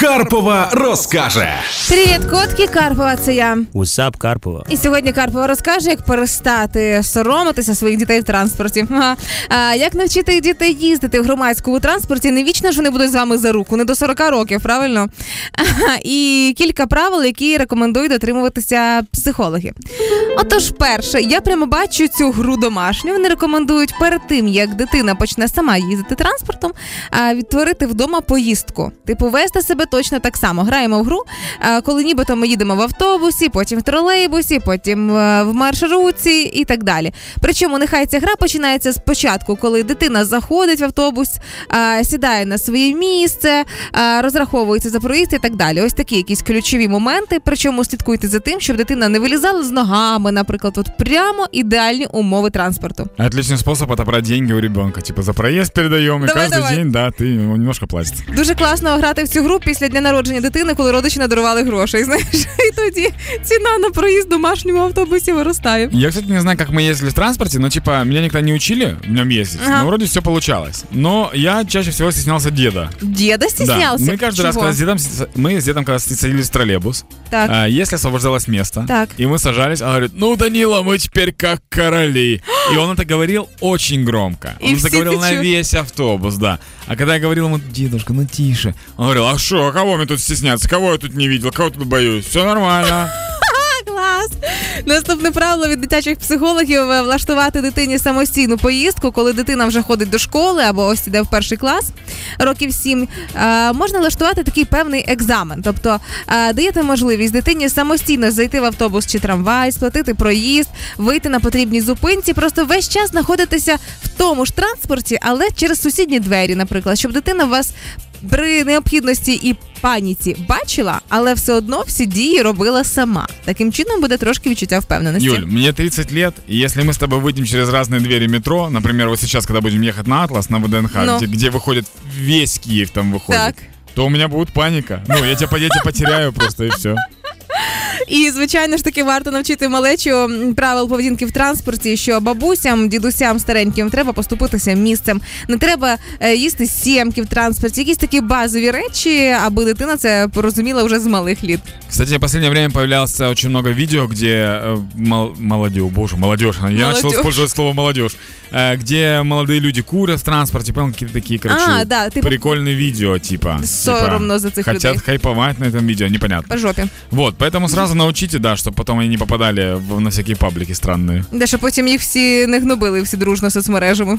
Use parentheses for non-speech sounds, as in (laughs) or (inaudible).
Карпова розкаже. Привіт, котки, Карпова, це я. Усап Карпова. І сьогодні Карпова розкаже, як перестати соромитися своїх дітей в транспорті. Ага. А, як навчити дітей їздити в громадському транспорті? Не вічно ж вони будуть з вами за руку, не до 40 років, правильно? Ага. І кілька правил, які рекомендують дотримуватися психологи. Отож, перше, я прямо бачу цю гру домашню. Вони рекомендують перед тим, як дитина почне сама їздити транспортом, а, відтворити вдома поїздку. Типу, вести себе точно так само. Граємо в гру, а, коли нібито ми їдемо в автобусі, потім в тролейбусі, потім е, в маршрутці і так далі. Причому нехай ця гра починається спочатку, коли дитина заходить в автобус, а, сідає на своє місце, а, розраховується за проїзд і так далі. Ось такі якісь ключові моменти. Причому слідкуйте за тим, щоб дитина не вилізала з ногами, наприклад, от прямо ідеальні умови транспорту. Отличный способ отобрать деньги у ребенка. Типа за проезд передаем, и Давай, каждый давай. день, да, ты ну, немножко платит. Дуже класно грати в цю гру після дня народження дитини, коли родичі надарували грошей. Знаєш, (laughs) і тоді ціна на проїзд в домашньому автобусі виростає. Я, кстати, не знаю, как мы ездили в транспорте, но типа меня никогда не учили в нем ездить. Ага. Но вроде все получалось. Но я чаще всего стеснялся деда. Діда Да. стіснявся. Мы каждый раз, Чого? когда с дедом, с- мы с дедом, когда садились в троллейбус, Так. а, если освобождалось место, Так. и мы сажались, он говорит, ну, Данила, мы теперь как короли. И он это говорил очень громко. И Он все это говорил это на чу- весь автобус, да. А когда я говорил ему, дедушка, ну тише, он говорил, а что, а кого мне тут стесняться, кого я тут не видел, кого тут боюсь, все нормально. (laughs) Наступне правило від дитячих психологів влаштувати дитині самостійну поїздку, коли дитина вже ходить до школи або ось іде в перший клас років сім. можна влаштувати такий певний екзамен. Тобто даєте можливість дитині самостійно зайти в автобус чи трамвай, сплатити проїзд, вийти на потрібній зупинці, просто весь час знаходитися в тому ж транспорті, але через сусідні двері, наприклад, щоб дитина вас При необхідності і паніці бачила, але все одно всі дії робила сама. Таким чином буде трошки відчуття впевненості. Юль, мне 30 лет, и если мы с тобой выйдем через разные двери метро, например, вот сейчас, когда будем ехать на Атлас, на ВДНХ, Ну. где, где выходит весь Киев там выходит, Так. то у меня будет паника. Ну, я тебя, я тебя потеряю просто, и все. І звичайно ж таки варто навчити малечу м, правил поведінки в транспорті, що бабусям, дідусям стареньким треба поступитися місцем. Не треба е, їсти сімки в транспорті, якісь такі базові речі, аби дитина це порозуміла вже з малих літ. Кстати, в последнее время появлялось очень много видео, где э, мол- молодежь, боже, молодежь, я начал Молодежь. использовать слово молодежь, э, где молодые люди курят в транспорте, понял, какие-то такие, короче, А, да, типа- прикольные видео, типа. Соромно за цих Хотят людей. хайповать на этом видео, непонятно. По жопі. Вот, поэтому сразу научите, да, чтобы потом они не попадали на всякие паблики странные. Да, що потім їх всі не гнобили всі дружно соцмережами.